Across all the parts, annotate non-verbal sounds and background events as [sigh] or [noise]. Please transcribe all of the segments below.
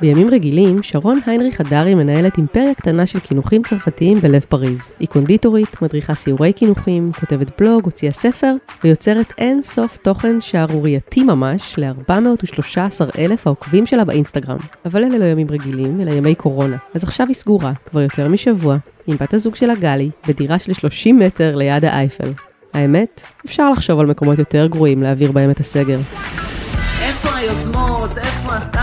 בימים רגילים, שרון היינריך הדרי מנהלת אימפריה קטנה של קינוחים צרפתיים בלב פריז. היא קונדיטורית, מדריכה סיורי קינוחים, כותבת בלוג, הוציאה ספר, ויוצרת אין סוף תוכן שערורייתי ממש ל-413 אלף העוקבים שלה באינסטגרם. אבל אלה לא ימים רגילים, אלא ימי קורונה. אז עכשיו היא סגורה, כבר יותר משבוע, עם בת הזוג שלה גלי, בדירה של 30 מטר ליד האייפל. האמת, אפשר לחשוב על מקומות יותר גרועים להעביר בהם את הסגר. איפה היוזמות? איפה?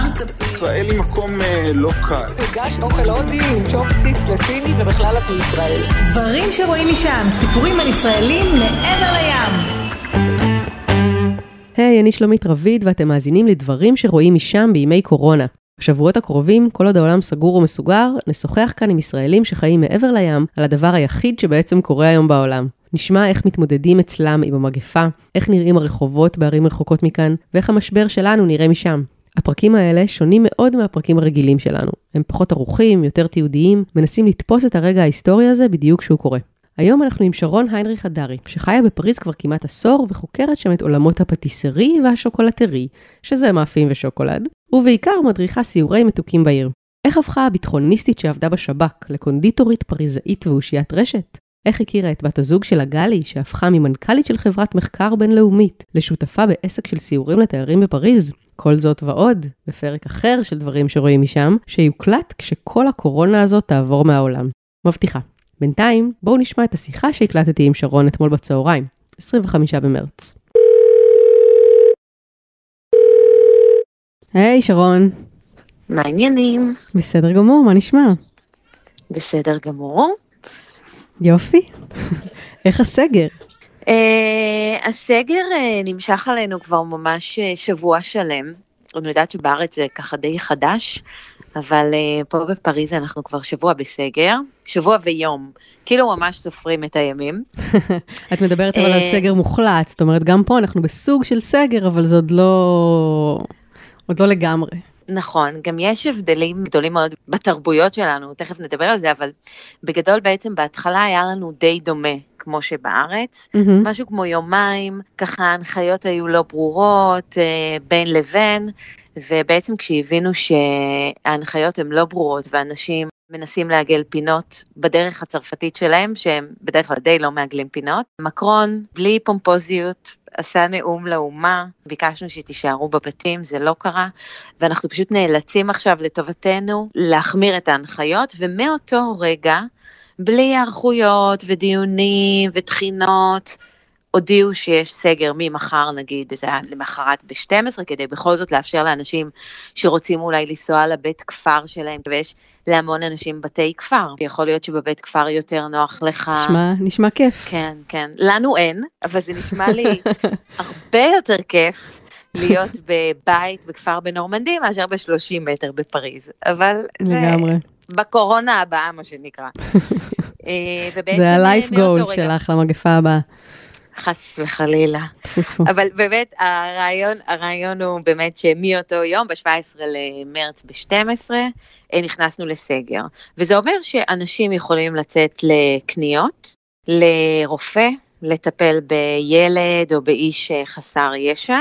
ישראל היא מקום אה, לא קל. הגש אוכל הודי עם צ'ופסטיק לסיני ובכלל את מישראל. דברים שרואים משם, סיפורים על ישראלים מעבר לים. היי, אני שלומית רביד ואתם מאזינים לדברים שרואים משם בימי קורונה. בשבועות הקרובים, כל עוד העולם סגור ומסוגר, נשוחח כאן עם ישראלים שחיים מעבר לים על הדבר היחיד שבעצם קורה היום בעולם. נשמע איך מתמודדים אצלם עם המגפה, איך נראים הרחובות בערים רחוקות מכאן, ואיך המשבר שלנו נראה משם. הפרקים האלה שונים מאוד מהפרקים הרגילים שלנו. הם פחות ערוכים, יותר תיעודיים, מנסים לתפוס את הרגע ההיסטורי הזה בדיוק כשהוא קורה. היום אנחנו עם שרון היינריך הדרי, שחיה בפריז כבר כמעט עשור וחוקרת שם את עולמות הפטיסרי והשוקולטרי, שזה מאפים ושוקולד, ובעיקר מדריכה סיורי מתוקים בעיר. איך הפכה הביטחוניסטית שעבדה בשב"כ לקונדיטורית פריזאית ואושיית רשת? איך הכירה את בת הזוג שלה גלי, שהפכה ממנכ"לית של חברת מחקר בינלאומית לשותפה בעסק של סיורים לתיירים בפריז? כל זאת ועוד, בפרק אחר של דברים שרואים משם, שיוקלט כשכל הקורונה הזאת תעבור מהעולם. מבטיחה. בינתיים, בואו נשמע את השיחה שהקלטתי עם שרון אתמול בצהריים, 25 במרץ. היי, hey, שרון. מה העניינים? בסדר גמור, מה נשמע? בסדר גמור. יופי. איך הסגר? Uh, הסגר uh, נמשך עלינו כבר ממש uh, שבוע שלם. אני יודעת שבארץ זה ככה די חדש, אבל uh, פה בפריז אנחנו כבר שבוע בסגר, שבוע ויום, כאילו ממש סופרים את הימים. [laughs] את מדברת אבל על סגר מוחלט, זאת אומרת, גם פה אנחנו בסוג של סגר, אבל זה עוד לא, עוד לא לגמרי. נכון, גם יש הבדלים גדולים מאוד בתרבויות שלנו, תכף נדבר על זה, אבל בגדול בעצם בהתחלה היה לנו די דומה, כמו שבארץ, mm-hmm. משהו כמו יומיים, ככה ההנחיות היו לא ברורות אה, בין לבין, ובעצם כשהבינו שההנחיות הן לא ברורות ואנשים מנסים לעגל פינות בדרך הצרפתית שלהם, שהם בדרך כלל די לא מעגלים פינות, מקרון, בלי פומפוזיות, עשה נאום לאומה, ביקשנו שתישארו בבתים, זה לא קרה, ואנחנו פשוט נאלצים עכשיו לטובתנו להחמיר את ההנחיות, ומאותו רגע, בלי היערכויות ודיונים ותחינות, הודיעו שיש סגר ממחר נגיד, זה היה למחרת ב-12, כדי בכל זאת לאפשר לאנשים שרוצים אולי לנסוע לבית כפר שלהם, ויש להמון אנשים בתי כפר, יכול להיות שבבית כפר יותר נוח לך. נשמע, נשמע כיף. כן, כן, לנו אין, אבל זה נשמע לי [laughs] הרבה יותר כיף. להיות בבית בכפר בנורמנדי מאשר ב-30 מטר בפריז, אבל לגמרי. זה בקורונה הבאה מה שנקרא. [laughs] אה, זה ה-life goals שלך למגפה הבאה. חס וחלילה. [laughs] אבל באמת הרעיון, הרעיון הוא באמת שמאותו יום, ב-17 למרץ ב-12, אה, נכנסנו לסגר. וזה אומר שאנשים יכולים לצאת לקניות, לרופא, לטפל בילד או באיש חסר ישע,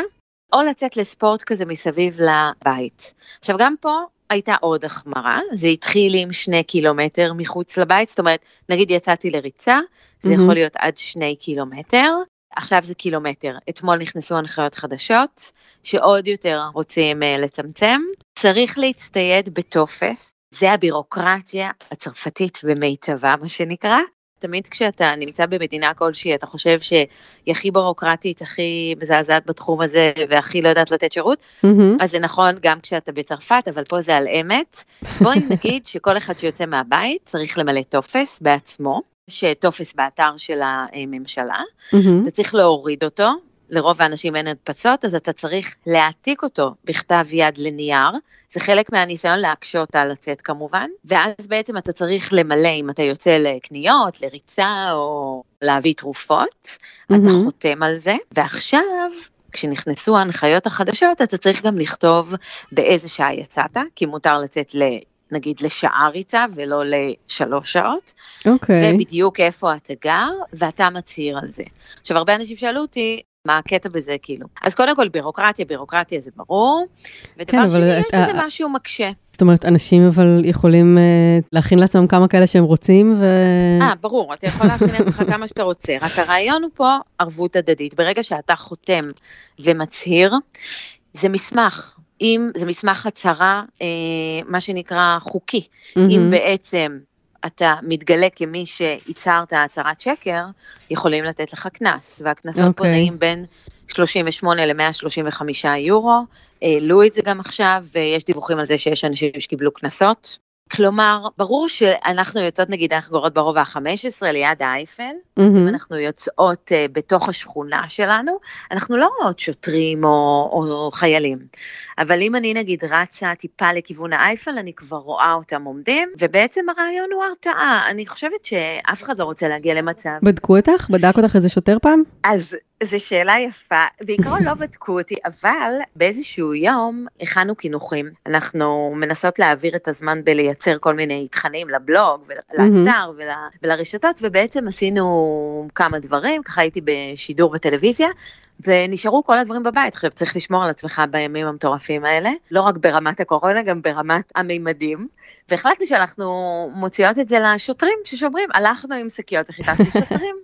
או לצאת לספורט כזה מסביב לבית. עכשיו גם פה הייתה עוד החמרה, זה התחיל עם שני קילומטר מחוץ לבית, זאת אומרת, נגיד יצאתי לריצה, זה mm-hmm. יכול להיות עד שני קילומטר, עכשיו זה קילומטר. אתמול נכנסו הנחיות חדשות, שעוד יותר רוצים uh, לצמצם. צריך להצטייד בטופס, זה הבירוקרטיה הצרפתית במיטבה, מה שנקרא. תמיד כשאתה נמצא במדינה כלשהי, אתה חושב שהיא הכי בירוקרטית, הכי מזעזעת בתחום הזה, והכי לא יודעת לתת שירות, mm-hmm. אז זה נכון גם כשאתה בצרפת, אבל פה זה על אמת. בואי [laughs] נגיד שכל אחד שיוצא מהבית צריך למלא טופס בעצמו. יש טופס באתר של הממשלה, mm-hmm. אתה צריך להוריד אותו, לרוב האנשים אין הדפסות, אז אתה צריך להעתיק אותו בכתב יד לנייר, זה חלק מהניסיון להקשות על לצאת כמובן, ואז בעצם אתה צריך למלא אם אתה יוצא לקניות, לריצה או להביא תרופות, mm-hmm. אתה חותם על זה, ועכשיו כשנכנסו ההנחיות החדשות, אתה צריך גם לכתוב באיזה שעה יצאת, כי מותר לצאת ל... נגיד לשעה ריצה ולא לשלוש שעות. אוקיי. Okay. ובדיוק איפה אתה גר, ואתה מצהיר על זה. עכשיו, הרבה אנשים שאלו אותי, מה הקטע בזה כאילו. אז קודם כל בירוקרטיה, בירוקרטיה זה ברור, ודבר כן, שני, יש בזה משהו מקשה. זאת אומרת, אנשים אבל יכולים אה, להכין לעצמם כמה כאלה שהם רוצים, ו... אה, ברור, אתה יכול להכין לעצמך [laughs] כמה שאתה רוצה, רק הרעיון הוא פה ערבות הדדית. ברגע שאתה חותם ומצהיר, זה מסמך. אם זה מסמך הצהרה, אה, מה שנקרא חוקי. מהמם. אם בעצם אתה מתגלה כמי שהצהרת הצהרת שקר, יכולים לתת לך קנס, והקנסות פה אוקיי. נעים בין 38 ל-135 יורו, העלו את זה גם עכשיו, ויש דיווחים על זה שיש אנשים שקיבלו קנסות. כלומר, ברור שאנחנו יוצאות, נגיד, אנחנו גרות ברובע ה-15 ליד האייפל, מהמם. אם אנחנו יוצאות uh, בתוך השכונה שלנו, אנחנו לא רואות שוטרים או, או חיילים. אבל אם אני נגיד רצה טיפה לכיוון האייפל, אני כבר רואה אותם עומדים, ובעצם הרעיון הוא הרתעה. אני חושבת שאף אחד לא רוצה להגיע למצב. בדקו אותך? בדק אותך איזה שוטר פעם? אז זו שאלה יפה, בעיקרון לא בדקו אותי, אבל באיזשהו יום הכנו קינוחים. אנחנו מנסות להעביר את הזמן בלייצר כל מיני תכנים לבלוג ולאתר ול, ולרשתות, ובעצם עשינו כמה דברים, ככה הייתי בשידור בטלוויזיה. ונשארו כל הדברים בבית. עכשיו צריך לשמור על עצמך בימים המטורפים האלה, לא רק ברמת הקורונה, גם ברמת המימדים. והחלטנו שאנחנו מוציאות את זה לשוטרים ששומרים, הלכנו עם שקיות וחיפשנו שוטרים.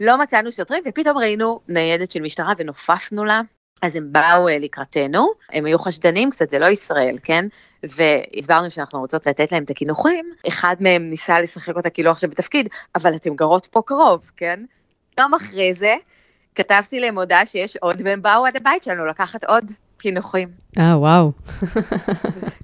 לא מצאנו שוטרים, ופתאום ראינו ניידת של משטרה ונופפנו לה. אז הם באו אה, לקראתנו, הם היו חשדנים קצת, זה לא ישראל, כן? והסברנו שאנחנו רוצות לתת להם את הקינוחים, אחד מהם ניסה לשחק אותה כאילו עכשיו בתפקיד, אבל אתם גרות פה קרוב, כן? יום אחרי זה, כתבתי להם הודעה שיש עוד, והם באו עד הבית שלנו לקחת עוד קינוחים. אה, וואו.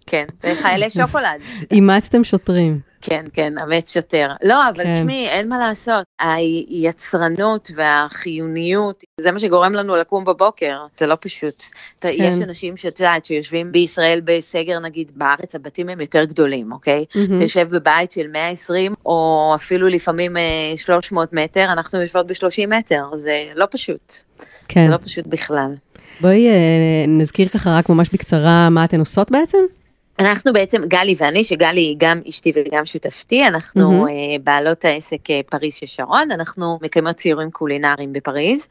כן, חיילי שוקולד. אימצתם שוטרים. כן, כן, אמץ שוטר. לא, אבל כן. תשמעי, אין מה לעשות. היצרנות והחיוניות, זה מה שגורם לנו לקום בבוקר, זה לא פשוט. כן. יש אנשים שאת יודעת, שיושבים בישראל בסגר, נגיד בארץ, הבתים הם יותר גדולים, אוקיי? מהמם. אתה יושב בבית של 120, או אפילו לפעמים אה, 300 מטר, אנחנו יושבות ב-30 מטר, זה לא פשוט. כן. זה לא פשוט בכלל. בואי אה, נזכיר ככה רק ממש בקצרה מה אתן עושות בעצם. אנחנו בעצם, גלי ואני, שגלי היא גם אשתי וגם שותפתי, אנחנו mm-hmm. בעלות העסק אה, פריז של שרון, אנחנו מקיימות ציורים קולינריים בפריז.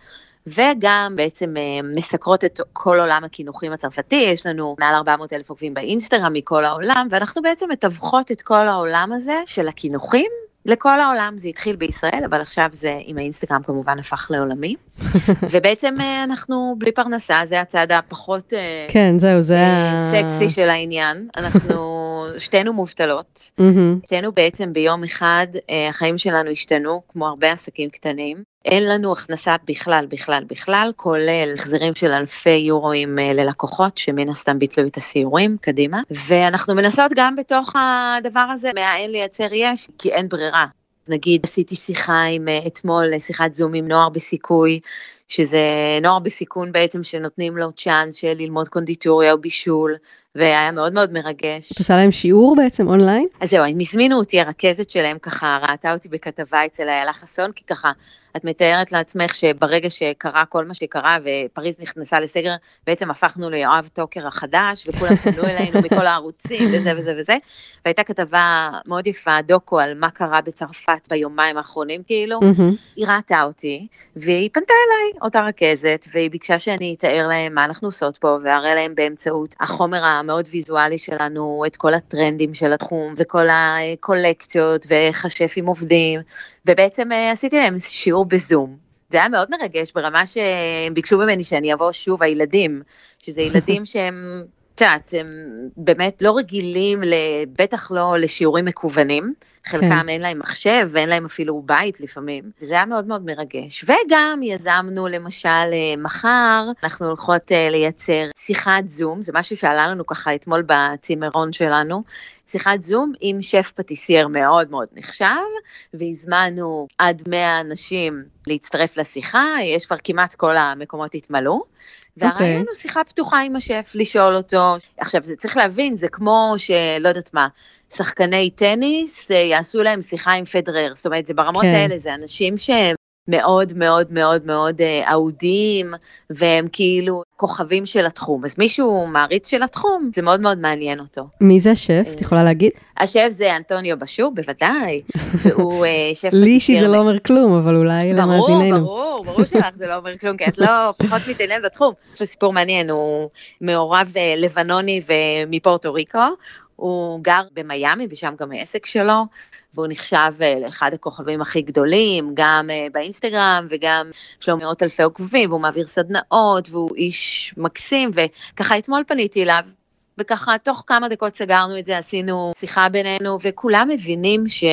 וגם בעצם אה, מסקרות את כל עולם הקינוחים הצרפתי, יש לנו מעל 400 אלף עוקבים באינסטגרם מכל העולם, ואנחנו בעצם מתווכות את כל העולם הזה של הקינוחים לכל העולם. זה התחיל בישראל, אבל עכשיו זה עם האינסטגרם כמובן הפך לעולמי. [laughs] ובעצם אה, אנחנו בלי פרנסה, זה הצעד הפחות... אה, כן, זהו, זה אה. סקסי של העניין, אנחנו שתינו מובטלות, מהמם. שתינו בעצם ביום אחד אה, החיים שלנו השתנו כמו הרבה עסקים קטנים, אין לנו הכנסה בכלל בכלל בכלל, כולל החזרים של אלפי יורואים אה, ללקוחות שמן הסתם ביטלו את הסיורים קדימה, ואנחנו מנסות גם בתוך הדבר הזה מהאין לייצר יש, כי אין ברירה. נגיד עשיתי שיחה עם אה, אתמול, שיחת זום עם נוער בסיכוי, שזה נוער בסיכון בעצם שנותנים לו צ'אנס של ללמוד קונדיטוריה או בישול, והיה מאוד מאוד מרגש. את עושה להם שיעור בעצם אונליין? אז זהו, הם הזמינו אותי, הרכזת שלהם ככה ראתה אותי בכתבה אצל איילה חסון, כי ככה, את מתארת לעצמך שברגע שקרה כל מה שקרה ופריז נכנסה לסגר, בעצם הפכנו ליואב טוקר החדש, וכולם פנו [laughs] אלינו מכל הערוצים וזה וזה וזה, והייתה כתבה מאוד יפה, דוקו, על מה קרה בצרפת ביומיים האחרונים, כאילו, מהמם. היא ראתה אותי, והיא פנתה אליי, אותה רכזת, והיא ביקשה שאני אתאר להם מה אנחנו עושות פה, ואראה להם באמצעות החומר המאוד ויזואלי שלנו, את כל הטרנדים של התחום, וכל הקולקציות, ואיך השפים עובדים, ובעצם אה, עשיתי להם שיעור בזום. זה היה מאוד מרגש ברמה שהם ביקשו ממני שאני אבוא שוב, הילדים, שזה ילדים שהם, את יודעת, הם באמת לא רגילים, בטח לא לשיעורים מקוונים, חלקם אין להם מחשב ואין להם אפילו בית לפעמים, וזה היה מאוד מאוד מרגש. וגם יזמנו למשל אה, מחר, אנחנו הולכות אה, לייצר שיחת זום, זה משהו שעלה לנו ככה אתמול בצימרון שלנו, שיחת זום עם שף פטיסייר מאוד מאוד נחשב, והזמנו עד 100 אנשים להצטרף לשיחה, יש כבר כמעט כל המקומות התמלאו. והרעיון אוקיי. הוא שיחה פתוחה עם השף, לשאול אותו. עכשיו, זה צריך להבין, זה כמו שלא יודעת מה, שחקני טניס אה, יעשו להם שיחה עם פדרר, זאת אומרת, זה ברמות כן. האלה, זה אנשים שהם מאוד מאוד מאוד מאוד אה, אהודים, והם כאילו כוכבים של התחום. אז מישהו מעריץ של התחום, זה מאוד מאוד מעניין אותו. מי זה השף? את יכולה להגיד? השף זה אנטוניו בשור, בוודאי, והוא אה, [laughs] שף... לי אישית זה לא אומר כלום, אבל אולי למאזיננו. ברור, ברור, ברור שלך זה לא אומר כלום, כי את לא [laughs] פחות מתעניינת בתחום. יש לו סיפור מעניין, הוא מעורב אה, לבנוני ומפורטו ריקו. הוא גר במיאמי ושם גם העסק שלו, והוא נחשב אה, לאחד הכוכבים הכי גדולים, גם אה, באינסטגרם וגם יש לו מאות אלפי עוקבים, והוא מעביר סדנאות, והוא איש מקסים, וככה אתמול פניתי אליו, וככה תוך כמה דקות סגרנו את זה, עשינו שיחה בינינו, וכולם מבינים ש...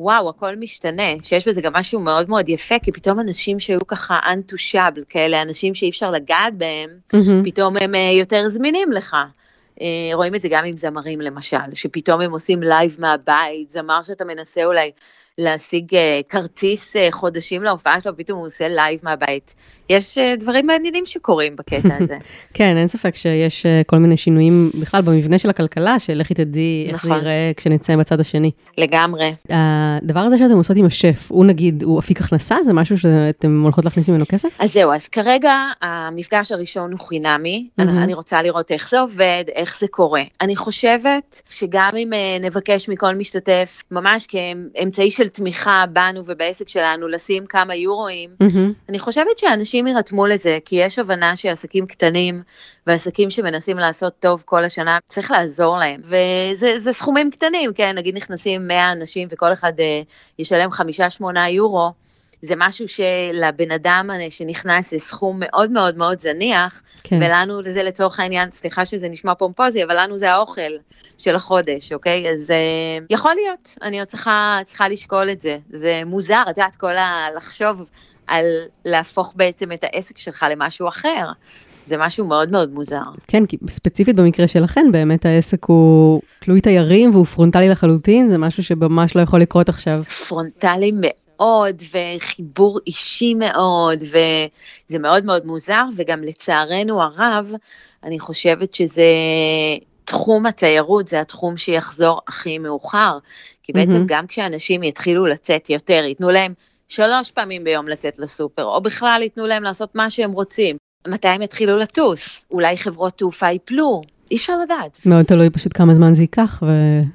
וואו, הכל משתנה, שיש בזה גם משהו מאוד מאוד יפה, כי פתאום אנשים שהיו ככה untouchable, כאלה אנשים שאי אפשר לגעת בהם, מהמם. פתאום הם אה, יותר זמינים לך. אה, רואים את זה גם עם זמרים למשל, שפתאום הם עושים לייב מהבית, זמר שאתה מנסה אולי להשיג אה, כרטיס אה, חודשים להופעה שלו, פתאום הוא עושה לייב מהבית. יש אה, דברים מעניינים שקורים בקטע [laughs] הזה. כן, אין ספק שיש כל מיני שינויים בכלל במבנה של הכלכלה, שלכי תדעי איך זה נכון. ייראה כשנצא בצד השני. לגמרי. הדבר הזה שאתם עושות עם השף, הוא נגיד, הוא אפיק הכנסה? זה משהו שאתם הולכות להכניס ממנו כסף? אז זהו, אז כרגע המפגש הראשון הוא חינמי. אני, אני רוצה לראות איך זה עובד, איך זה קורה. אני חושבת שגם אם נבקש מכל משתתף, ממש כאמצעי של תמיכה בנו ובעסק שלנו, לשים כמה יורואים, מהמם. אני חושבת שאנשים יירתמו לזה, כי יש הבנה שעסקים קטנים ועסקים שמנסים לעשות טוב כל השנה, צריך לעזור להם. וזה זה סכומים קטנים, כן, נגיד נכנסים 100 אנשים וכל אחד אה, ישלם 5-8 יורו. זה משהו שלבן אדם שנכנס זה סכום מאוד מאוד מאוד זניח, כן. ולנו זה לצורך העניין, סליחה שזה נשמע פומפוזי, אבל לנו זה האוכל של החודש, אוקיי? אז אה, יכול להיות, אני עוד צריכה, צריכה לשקול את זה. זה מוזר, את יודעת, כל ה... לחשוב על להפוך בעצם את העסק שלך למשהו אחר. זה משהו מאוד מאוד מוזר. כן, כי ספציפית במקרה שלכן, באמת העסק הוא תלוי תיירים והוא פרונטלי לחלוטין, זה משהו שממש לא יכול לקרות עכשיו. פרונטלי מאוד, וחיבור אישי מאוד, וזה מאוד מאוד מוזר, וגם לצערנו הרב, אני חושבת שזה תחום התיירות, זה התחום שיחזור הכי מאוחר, כי בעצם מהמם. גם כשאנשים יתחילו לצאת יותר, ייתנו להם שלוש פעמים ביום לצאת לסופר, או בכלל ייתנו להם לעשות מה שהם רוצים. מתי הם יתחילו לטוס? אולי חברות תעופה ייפלו? אי אפשר לדעת. מאוד תלוי פשוט כמה זמן זה ייקח,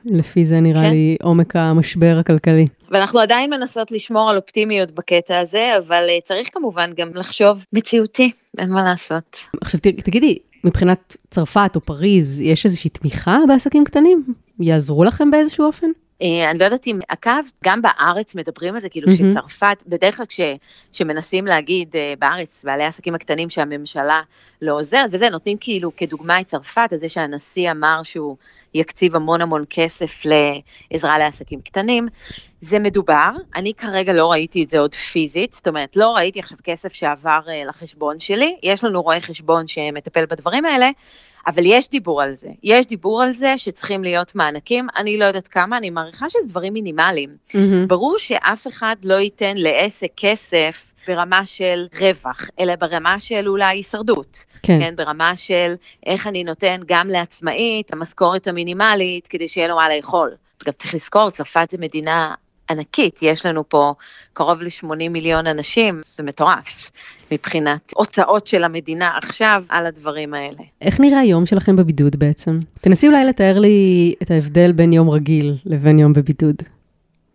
ולפי זה נראה כן. לי עומק המשבר הכלכלי. ואנחנו עדיין מנסות לשמור על אופטימיות בקטע הזה, אבל אה, צריך כמובן גם לחשוב מציאותי, אין מה לעשות. עכשיו תגידי, מבחינת צרפת או פריז, יש איזושהי תמיכה בעסקים קטנים? יעזרו לכם באיזשהו אופן? אה, אני לא יודעת אם עקבת, גם בארץ מדברים על זה, כאילו מהמם. שצרפת, בדרך כלל כש, שמנסים להגיד אה, בארץ, בעלי העסקים הקטנים שהממשלה לא עוזרת, וזה, נותנים כאילו כדוגמה את צרפת, על זה שהנשיא אמר שהוא יקציב המון המון כסף לעזרה לעסקים קטנים. זה מדובר, אני כרגע לא ראיתי את זה עוד פיזית, זאת אומרת, לא ראיתי עכשיו כסף שעבר אה, לחשבון שלי, יש לנו רואה חשבון שמטפל בדברים האלה, אבל יש דיבור על זה, יש דיבור על זה שצריכים להיות מענקים, אני לא יודעת כמה, אני מעריכה שזה דברים מינימליים. ברור שאף אחד לא ייתן לעסק כסף ברמה של רווח, אלא ברמה של אולי הישרדות. כן. כן, ברמה של איך אני נותן גם לעצמאי את המשכורת המינימלית כדי שיהיה לו מה לאכול. גם צריך לזכור, צרפת זה מדינה ענקית, יש לנו פה קרוב ל-80 מיליון אנשים, זה מטורף מבחינת הוצאות של המדינה עכשיו על הדברים האלה. איך נראה היום שלכם בבידוד בעצם? תנסי אולי לתאר לי את ההבדל בין יום רגיל לבין יום בבידוד.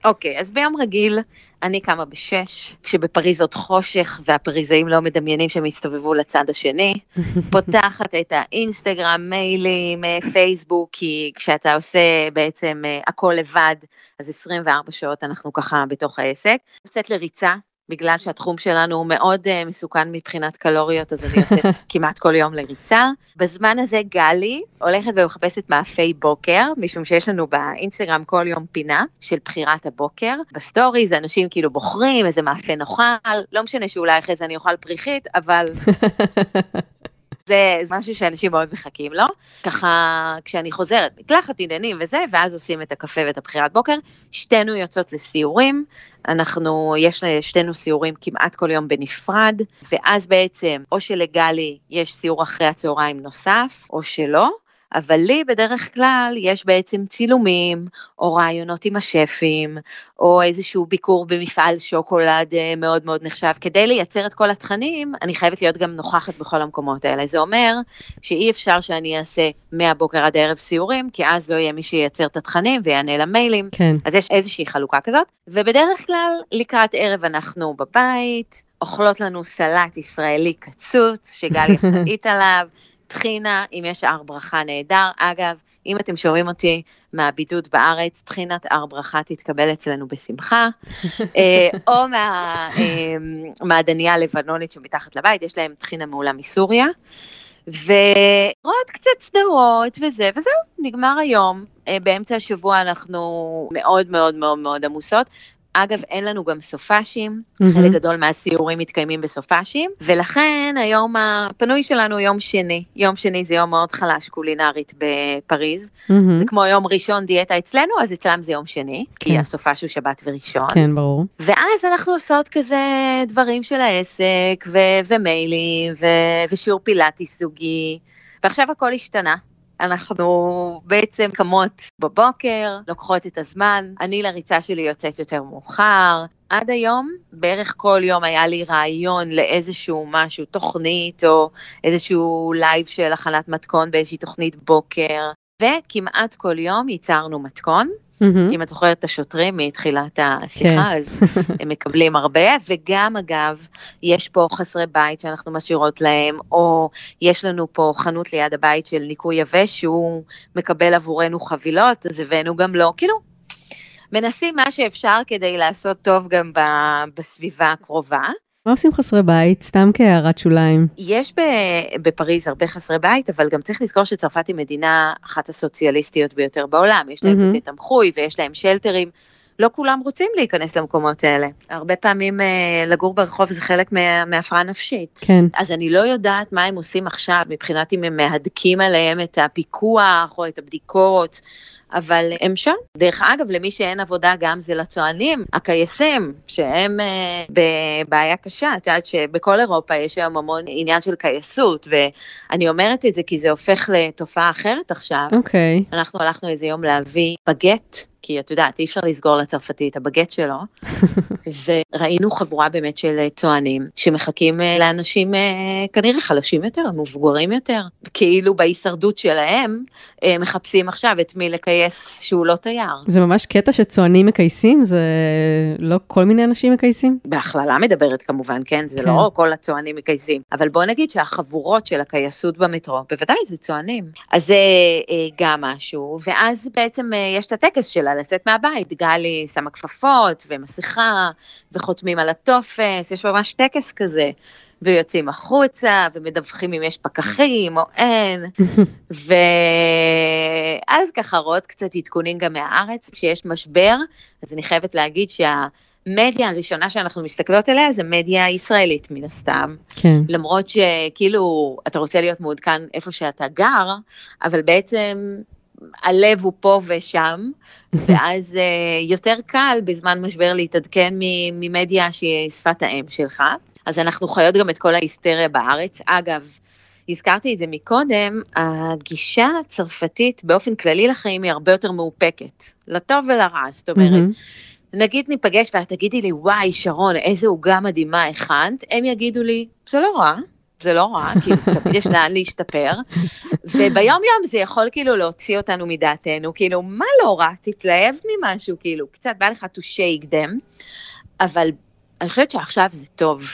אוקיי, אז ביום רגיל אני קמה בשש, כשבפריז עוד חושך והפריזאים לא מדמיינים שהם יסתובבו לצד השני. [laughs] פותחת את האינסטגרם, מיילים, אה, פייסבוק, כי כשאתה עושה בעצם אה, הכל לבד, אז 24 שעות אנחנו ככה בתוך העסק. יוצאת לריצה. בגלל שהתחום שלנו הוא מאוד אה, מסוכן מבחינת קלוריות, אז אני יוצאת [laughs] כמעט כל יום לריצה. בזמן הזה גלי הולכת ומחפשת מאפי בוקר, משום שיש לנו באינסטגרם כל יום פינה של בחירת הבוקר. ב stories אנשים כאילו בוחרים איזה מאפה נאכל, לא משנה שאולי אחרי זה אני אוכל פריכית, אבל [laughs] זה משהו שאנשים מאוד מחכים לו. ככה, כשאני חוזרת, מקלחת עניינים וזה, ואז עושים את הקפה ואת הבחירת בוקר, שתינו יוצאות לסיורים, אנחנו, יש לשתינו סיורים כמעט כל יום בנפרד, ואז בעצם, או שלגלי יש סיור אחרי הצהריים נוסף, או שלא. אבל לי בדרך כלל יש בעצם צילומים, או רעיונות עם השפים, או איזשהו ביקור במפעל שוקולד אה, מאוד מאוד נחשב. כדי לייצר את כל התכנים, אני חייבת להיות גם נוכחת בכל המקומות האלה. זה אומר שאי אפשר שאני אעשה מהבוקר עד הערב סיורים, כי אז לא יהיה מי שייצר את התכנים ויענה למיילים. כן. אז יש איזושהי חלוקה כזאת, ובדרך כלל לקראת ערב אנחנו בבית, אוכלות לנו סלט ישראלי קצוץ, שגלי אחראית עליו, טחינה, אם יש הר ברכה נהדר. אגב, אם אתם שומעים אותי מהבידוד בארץ, טחינת הר ברכה תתקבל אצלנו בשמחה, [laughs] אה, או מהמעדניה הלבנונית שמתחת לבית, יש להם טחינה מעולה מסוריה. ועוד קצת סדרות וזה, וזהו, נגמר היום. אה, באמצע השבוע אנחנו מאוד מאוד מאוד מאוד עמוסות. אגב, אין לנו גם סופאשים, מהמם. חלק גדול מהסיורים מתקיימים בסופאשים, ולכן היום הפנוי שלנו יום שני. יום שני זה יום מאוד חלש קולינרית בפריז. מהמם. זה כמו יום ראשון דיאטה אצלנו, אז אצלם זה יום שני, כי כן. הסופש הוא שבת וראשון. כן, ברור. ואז אנחנו עושות כזה דברים של העסק, ו- ומיילים, ו- ושיעור פילאטיס זוגי, ועכשיו הכל השתנה. אנחנו בעצם קמות בבוקר, לוקחות את הזמן, אני לריצה שלי יוצאת יותר מאוחר. עד היום, בערך כל יום היה לי רעיון לאיזשהו משהו, תוכנית או איזשהו לייב של הכנת מתכון באיזושהי תוכנית בוקר, וכמעט כל יום ייצרנו מתכון. מהמם. אם את זוכרת את השוטרים מתחילת כן. השיחה, אז הם מקבלים הרבה, וגם אגב, יש פה חסרי בית שאנחנו משאירות להם, או יש לנו פה חנות ליד הבית של ניקוי יבש, שהוא מקבל עבורנו חבילות, אז הבאנו גם לו, כאילו, מנסים מה שאפשר כדי לעשות טוב גם בסביבה הקרובה. מה עושים חסרי בית? סתם כהערת שוליים. יש בפריז הרבה חסרי בית, אבל גם צריך לזכור שצרפת היא מדינה אחת הסוציאליסטיות ביותר בעולם. יש להם. בתי תמחוי ויש להם שלטרים. לא כולם רוצים להיכנס למקומות האלה. הרבה פעמים אה, לגור ברחוב זה חלק מה- מהפרעה נפשית. כן. אז אני לא יודעת מה הם עושים עכשיו, מבחינת אם הם מהדקים עליהם את הפיקוח או את הבדיקות, אבל הם שם. דרך אגב, למי שאין עבודה גם זה לצוענים, הקייסים, שהם אה, בבעיה קשה. את יודעת שבכל אירופה יש היום המון עניין של קייסות, ואני אומרת את זה כי זה הופך לתופעה אחרת עכשיו. אוקיי. אנחנו הלכנו איזה יום להביא בגט, כי את יודעת, אי אפשר לסגור לצרפתי את הבגט שלו, [laughs] וראינו חבורה באמת של אה, צוענים שמחכים אה, לאנשים אה, כנראה חלשים יותר, מבוגרים יותר, כאילו בהישרדות שלהם אה, מחפשים עכשיו את מי לכייס שהוא לא תייר. זה ממש קטע שצוענים מכייסים? זה לא כל מיני אנשים מכייסים? בהכללה מדברת כמובן, כן? זה כן. לא כל הצוענים מכייסים. אבל בוא נגיד שהחבורות של הקייסות במטרו, בוודאי זה צוענים. אז זה אה, גם משהו, ואז בעצם אה, יש את הטקס שלה לצאת מהבית. גלי שמה כפפות ומסכה, וחותמים על הטופס, יש ממש טקס כזה. ויוצאים החוצה, ומדווחים אם יש פקחים או אין. [laughs] ואז ככה רואות קצת עדכונים גם מהארץ, כשיש משבר, אז אני חייבת להגיד שה... מדיה הראשונה שאנחנו מסתכלות עליה זה מדיה ישראלית מן הסתם, כן. למרות שכאילו אתה רוצה להיות מעודכן איפה שאתה גר, אבל בעצם הלב הוא פה ושם, [laughs] ואז אה, יותר קל בזמן משבר להתעדכן ממדיה שהיא שפת האם שלך. אז אנחנו חיות גם את כל ההיסטריה בארץ. אגב, הזכרתי את זה מקודם, הגישה הצרפתית באופן כללי לחיים היא הרבה יותר מאופקת, לטוב ולרע, זאת אומרת, מהמם. נגיד ניפגש ואת תגידי לי, וואי, שרון, איזה עוגה מדהימה הכנת, הם יגידו לי, זה לא רע, זה לא רע, [laughs] כאילו, תמיד יש לאן להשתפר, וביום יום זה יכול כאילו להוציא אותנו מדעתנו, כאילו, מה לא רע, תתלהב ממשהו, כאילו, קצת בא לך to shake them, אבל אני חושבת שעכשיו זה טוב,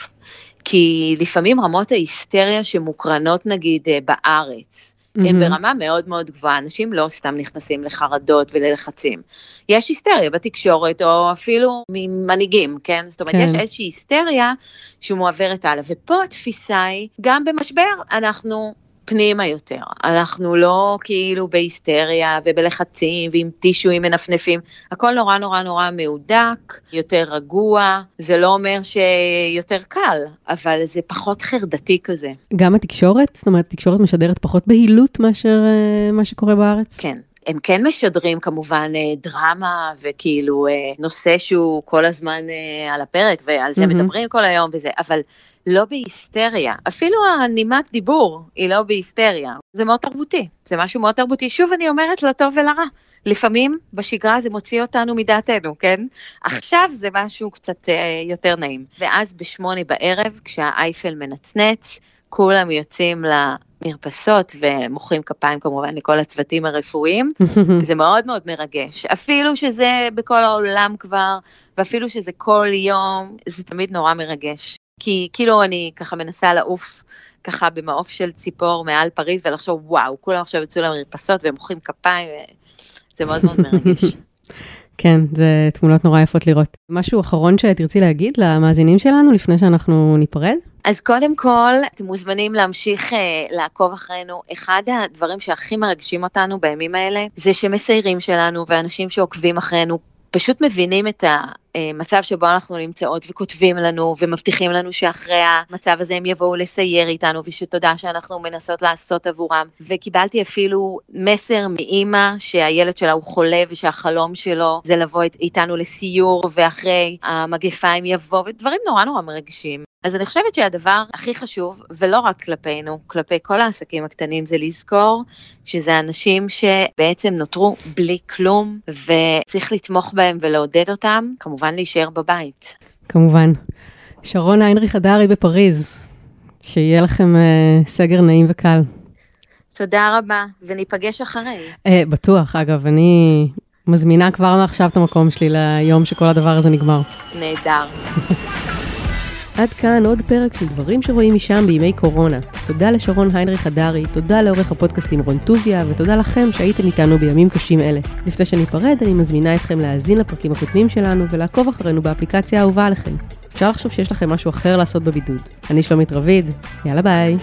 כי לפעמים רמות ההיסטריה שמוקרנות נגיד אה, בארץ, הם מהמם. ברמה מאוד מאוד גבוהה, אנשים לא סתם נכנסים לחרדות וללחצים. יש היסטריה בתקשורת, או אפילו ממנהיגים, כן? זאת אומרת, כן. יש איזושהי היסטריה שמועברת הלאה, ופה התפיסה היא, גם במשבר אנחנו פנימה יותר. אנחנו לא כאילו בהיסטריה ובלחצים ועם טישואים מנפנפים, הכל נורא נורא נורא מהודק, יותר רגוע, זה לא אומר שיותר קל, אבל זה פחות חרדתי כזה. גם התקשורת? זאת אומרת, התקשורת משדרת פחות בהילות מאשר אה, מה שקורה בארץ? כן. הם כן משדרים כמובן אה, דרמה וכאילו אה, נושא שהוא כל הזמן אה, על הפרק ועל זה מהמם. מדברים כל היום וזה, אבל לא בהיסטריה. אפילו הנימת דיבור היא לא בהיסטריה. זה מאוד תרבותי, זה משהו מאוד תרבותי. שוב אני אומרת לטוב ולרע. לפעמים בשגרה זה מוציא אותנו מדעתנו, כן? עכשיו זה משהו קצת אה, יותר נעים. ואז בשמונה בערב, כשהאייפל מנצנץ, כולם יוצאים למרפסות ומוחאים כפיים כמובן לכל הצוותים הרפואיים, [laughs] זה מאוד מאוד מרגש. אפילו שזה בכל העולם כבר, ואפילו שזה כל יום, זה תמיד נורא מרגש. כי כאילו אני ככה מנסה לעוף ככה במעוף של ציפור מעל פריז ולחשוב וואו, כולם עכשיו יצאו למרפסות והם מוחאים כפיים, זה מאוד מאוד מרגש. [laughs] כן, זה תמונות נורא יפות לראות. משהו אחרון שתרצי להגיד למאזינים שלנו לפני שאנחנו ניפרד? אז קודם כל, אתם מוזמנים להמשיך uh, לעקוב אחרינו. אחד הדברים שהכי מרגשים אותנו בימים האלה, זה שמסיירים שלנו ואנשים שעוקבים אחרינו פשוט מבינים את המצב שבו אנחנו נמצאות וכותבים לנו ומבטיחים לנו שאחרי המצב הזה הם יבואו לסייר איתנו ושתודה שאנחנו מנסות לעשות עבורם. וקיבלתי אפילו מסר מאימא שהילד שלה הוא חולה ושהחלום שלו זה לבוא איתנו לסיור ואחרי המגפה הם יבואו ודברים נורא נורא מרגשים. אז אני חושבת שהדבר הכי חשוב, ולא רק כלפינו, כלפי כל העסקים הקטנים, זה לזכור שזה אנשים שבעצם נותרו בלי כלום, וצריך לתמוך בהם ולעודד אותם, כמובן להישאר בבית. כמובן. שרון היינריך הדרי בפריז, שיהיה לכם uh, סגר נעים וקל. תודה רבה, וניפגש אחרי. Uh, בטוח, אגב, אני מזמינה כבר מעכשיו את המקום שלי ליום שכל הדבר הזה נגמר. נהדר. [laughs] עד כאן עוד פרק של דברים שרואים משם בימי קורונה. תודה לשרון היינריך הדרי, תודה לעורך הפודקאסטים רון טוביה, ותודה לכם שהייתם איתנו בימים קשים אלה. לפני שניפרד, אני מזמינה אתכם להאזין לפרקים הקודמים שלנו ולעקוב אחרינו באפליקציה האהובה עליכם. אפשר לחשוב שיש לכם משהו אחר לעשות בבידוד. אני שלומית רביד, יאללה ביי.